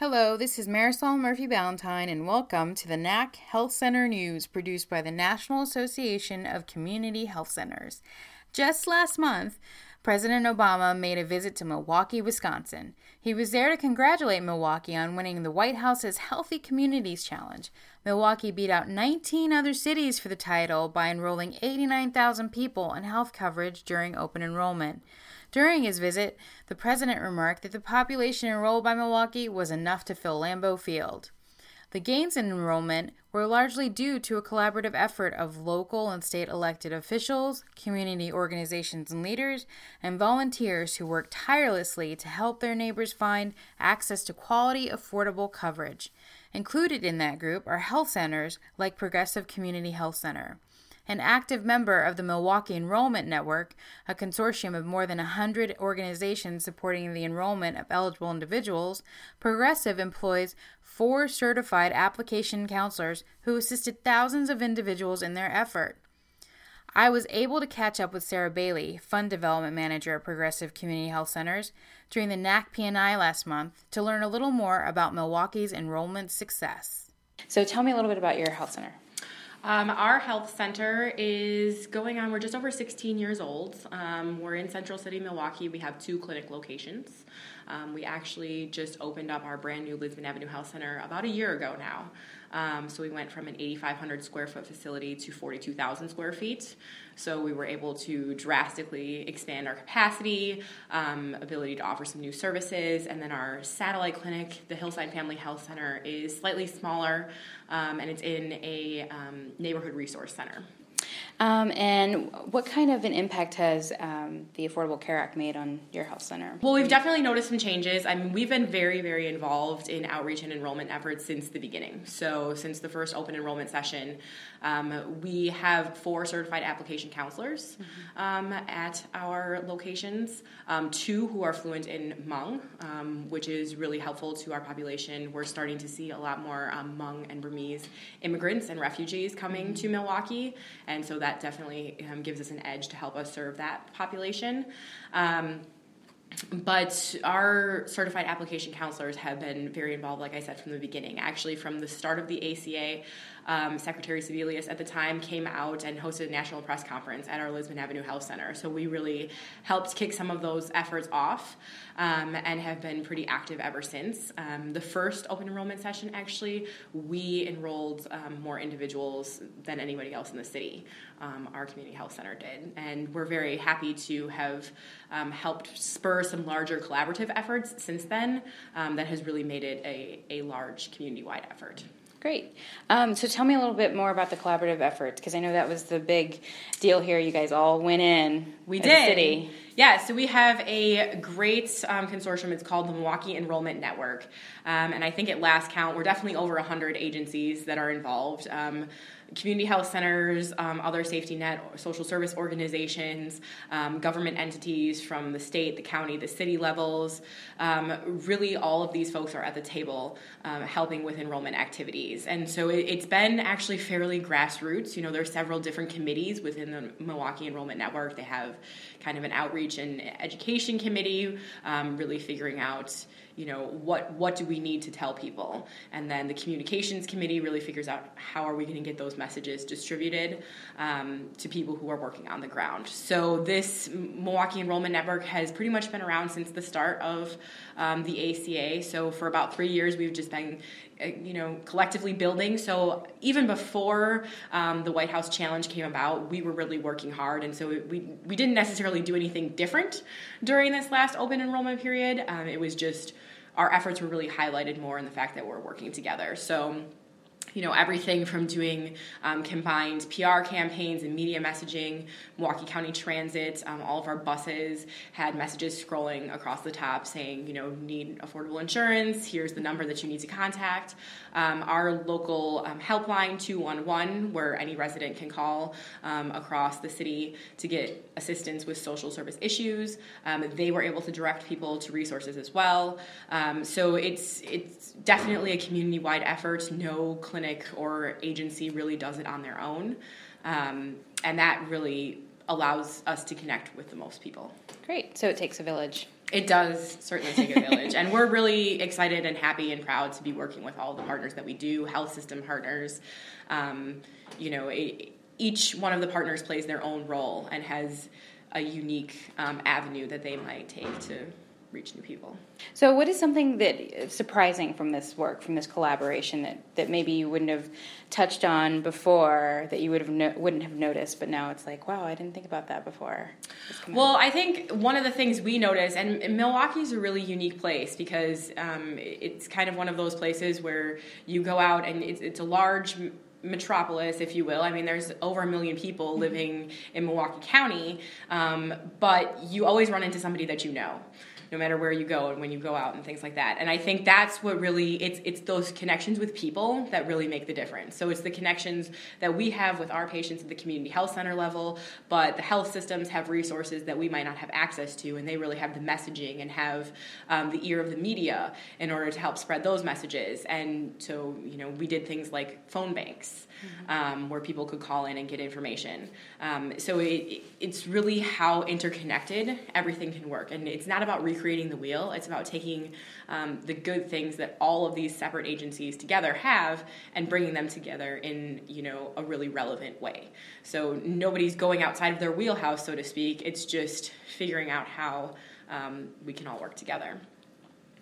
Hello, this is Marisol Murphy Ballantyne, and welcome to the NAC Health Center News produced by the National Association of Community Health Centers. Just last month, President Obama made a visit to Milwaukee, Wisconsin. He was there to congratulate Milwaukee on winning the White House's Healthy Communities Challenge. Milwaukee beat out 19 other cities for the title by enrolling 89,000 people in health coverage during open enrollment. During his visit, the president remarked that the population enrolled by Milwaukee was enough to fill Lambeau Field. The gains in enrollment were largely due to a collaborative effort of local and state elected officials, community organizations and leaders, and volunteers who worked tirelessly to help their neighbors find access to quality, affordable coverage. Included in that group are health centers like Progressive Community Health Center an active member of the Milwaukee Enrollment Network, a consortium of more than 100 organizations supporting the enrollment of eligible individuals, Progressive employs four certified application counselors who assisted thousands of individuals in their effort. I was able to catch up with Sarah Bailey, Fund Development Manager at Progressive Community Health Centers, during the NAC PNI last month to learn a little more about Milwaukee's enrollment success. So tell me a little bit about your health center. Um, our health center is going on, we're just over 16 years old. Um, we're in Central City, Milwaukee. We have two clinic locations. Um, we actually just opened up our brand new Lisbon Avenue Health Center about a year ago now. Um, so we went from an 8,500 square foot facility to 42,000 square feet. So we were able to drastically expand our capacity, um, ability to offer some new services, and then our satellite clinic, the Hillside Family Health Center, is slightly smaller um, and it's in a um, neighborhood resource center. Um, and what kind of an impact has um, the Affordable Care Act made on your health center? Well, we've definitely noticed some changes. I mean, we've been very, very involved in outreach and enrollment efforts since the beginning. So, since the first open enrollment session, um, we have four certified application counselors mm-hmm. at our locations, um, two who are fluent in Hmong, um, which is really helpful to our population. We're starting to see a lot more um, Hmong and Burmese immigrants and refugees coming mm-hmm. to Milwaukee, and so that definitely um, gives us an edge to help us serve that population. Um, but our certified application counselors have been very involved, like I said, from the beginning. Actually, from the start of the ACA, um, Secretary Sebelius at the time came out and hosted a national press conference at our Lisbon Avenue Health Center. So we really helped kick some of those efforts off um, and have been pretty active ever since. Um, the first open enrollment session, actually, we enrolled um, more individuals than anybody else in the city. Um, our community health center did. And we're very happy to have um, helped spur some larger collaborative efforts since then that has really made it a, a large community wide effort. Great. Um, so tell me a little bit more about the collaborative efforts because I know that was the big deal here. You guys all went in. We did. City. Yeah, so we have a great um, consortium. It's called the Milwaukee Enrollment Network. Um, and I think at last count, we're definitely over 100 agencies that are involved. Community health centers, um, other safety net, social service organizations, um, government entities from the state, the county, the city levels. Um, really, all of these folks are at the table um, helping with enrollment activities. And so it, it's been actually fairly grassroots. You know, there are several different committees within the Milwaukee Enrollment Network. They have kind of an outreach and education committee, um, really figuring out you know what what do we need to tell people? And then the communications committee really figures out how are we going to get those messages distributed um, to people who are working on the ground. So this milwaukee enrollment network has pretty much been around since the start of um, the aca so for about three years we've just been uh, you know collectively building. So even before um, the white house challenge came about we were really working hard. And so we, we didn't necessarily do anything different during this last open enrollment period. Um, it was just our efforts were really highlighted more in the fact that we're working together. So you know everything from doing um, combined PR campaigns and media messaging. Milwaukee County Transit, um, all of our buses had messages scrolling across the top saying, you know, need affordable insurance. Here's the number that you need to contact. Um, our local um, helpline 211, where any resident can call um, across the city to get assistance with social service issues. Um, they were able to direct people to resources as well. so it's it's definitely a community-wide effort. No clinic or agency really does it on their own. Um, and that really allows us to connect with the most people. Great. So it takes a village. It does certainly take a village. and we're really excited and happy and proud to be working with all the partners that we do, health system partners. Um, you know, it, each one of the partners plays their own role and has a unique um, avenue that they might take to reach new people. So, what is something that is surprising from this work, from this collaboration, that, that maybe you wouldn't have touched on before, that you would have no, wouldn't have noticed, but now it's like, wow, I didn't think about that before. Well, I think one of the things we notice, and, and Milwaukee's a really unique place because um, it's kind of one of those places where you go out and it's, it's a large metropolis, if you will. I mean, there's over a million people mm-hmm. living in Milwaukee County, um, but you always run into somebody that you know no matter where you go and when you go out and things like that. And I think that's what really it's it's those connections with people that really make the difference. So it's the connections that we have with our patients at the community health center level, but the health systems have resources that we might not have access to, and they really have the messaging and have um, the ear of the media in order to help spread those messages. And so you know we did things like phone banks mm-hmm. um, where people could call in and get information. Um, so it, it's really how interconnected everything can work, and it's not about recreating the wheel. It's about taking um, the good things that all of these separate agencies together have and bringing them together in you know a really relevant way. So nobody's going outside of their wheelhouse, so to speak. It's just figuring out how um, we can all work together.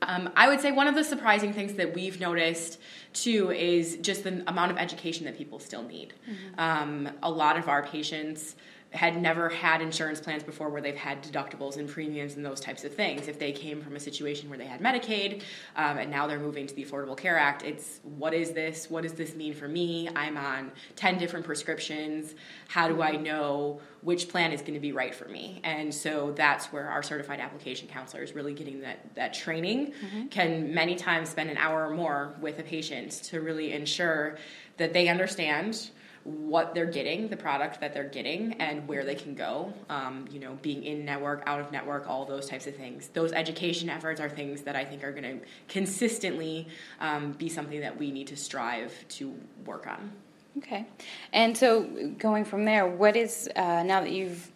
Um, I would say one of the surprising things that we've noticed too is just the amount of education that people still need. Mm-hmm. Um, a lot of our patients had never had insurance plans before where they've had deductibles and premiums and those types of things. If they came from a situation where they had Medicaid um, and now they're moving to the Affordable Care Act, it's what is this? What does this mean for me? I'm on 10 different prescriptions. How do I know which plan is going to be right for me? And so that's where our certified application counselor is really getting that, that training, mm-hmm. can many times spend an hour or more with a patient to really ensure that they understand what they're getting, the product that they're getting, and where they can go. Um, you know, being in network, out of network, all those types of things. Those education efforts are things that I think are going to consistently um, be something that we need to strive to work on. Okay, and so going from there, what is uh, now that you've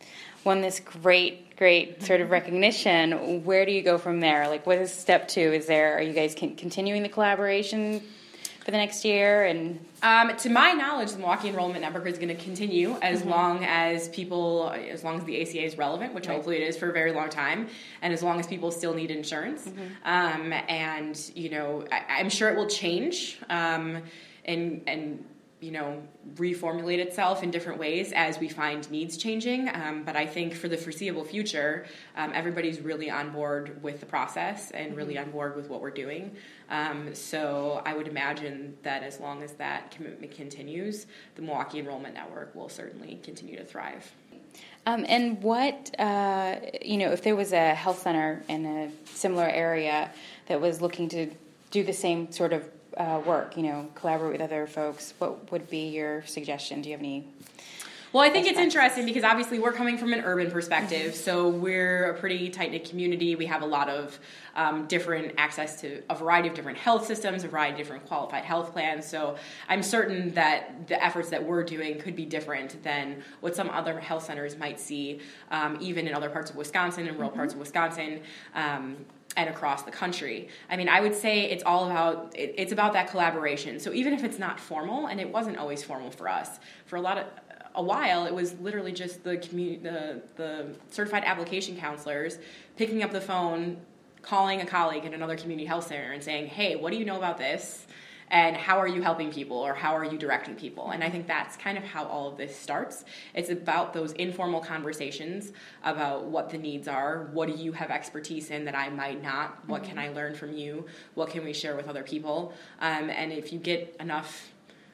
won this great, great sort of recognition? Where do you go from there? Like, what is step two? Is there are you guys continuing the collaboration? For the next year? And um, to my knowledge, the Milwaukee Enrollment Network is going to continue as mm-hmm. long as people, as long as the ACA is relevant, which right. hopefully it is for a very long time, and as long as people still need insurance. Mm-hmm. Um, and you know, I, am sure it will change. Um, and and you know reformulate itself in different ways as we find needs changing. Um, but i think for the foreseeable future um, everybody's really on board with the process and really mm-hmm. on board with what we're doing. Um, so i would imagine that as long as that commitment continues the milwaukee enrollment network will certainly continue to thrive. Um, and what, uh, you know, if there was a health center in a similar area that was looking to do the same sort of uh, work? You know, collaborate with other folks. What would be your suggestion? Do you have any? Well, I think it's interesting because obviously we're coming from an urban perspective, so we're a pretty tight knit community. We have a lot of um, different access to a variety of different health systems, a variety of different qualified health plans. So I'm certain that the efforts that we're doing could be different than what some other health centers might see, um, even in other parts of Wisconsin and rural mm-hmm. parts of Wisconsin. Um, and across the country. I mean, I would say it's all about it, it's about that collaboration. So even if it's not formal, and it wasn't always formal for us, for a lot of a while, it was literally just the community, the the certified application counselors picking up the phone, calling a colleague at another community health center, and saying, "Hey, what do you know about this?" And how are you helping people or how are you directing people? And i think that's kind of how all of this starts. It's about those informal conversations about what the needs are. What do you have expertise in that i might not? What mm-hmm. can i learn from you? What can we share with other people? Um, and if you get enough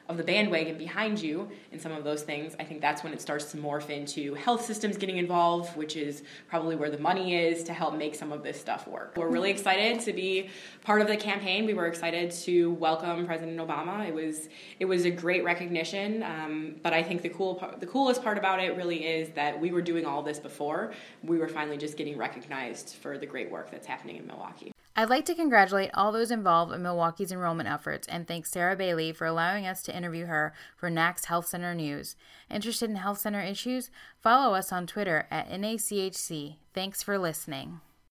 of the bandwagon behind you in some of those things, I think that's when it starts to morph into health systems getting involved, which is probably where the money is to help make some of this stuff work. We're really excited to be part of the campaign. We were excited to welcome President Obama. It was it was a great recognition, um, but I think the cool the coolest part about it really is that we were doing all this before. We were finally just getting recognized for the great work that's happening in Milwaukee. I'd like to congratulate all those involved in Milwaukee's enrollment efforts and thank Sarah Bailey for allowing us to interview her for NAC's Health Center News. Interested in health center issues? Follow us on Twitter at NACHC. Thanks for listening.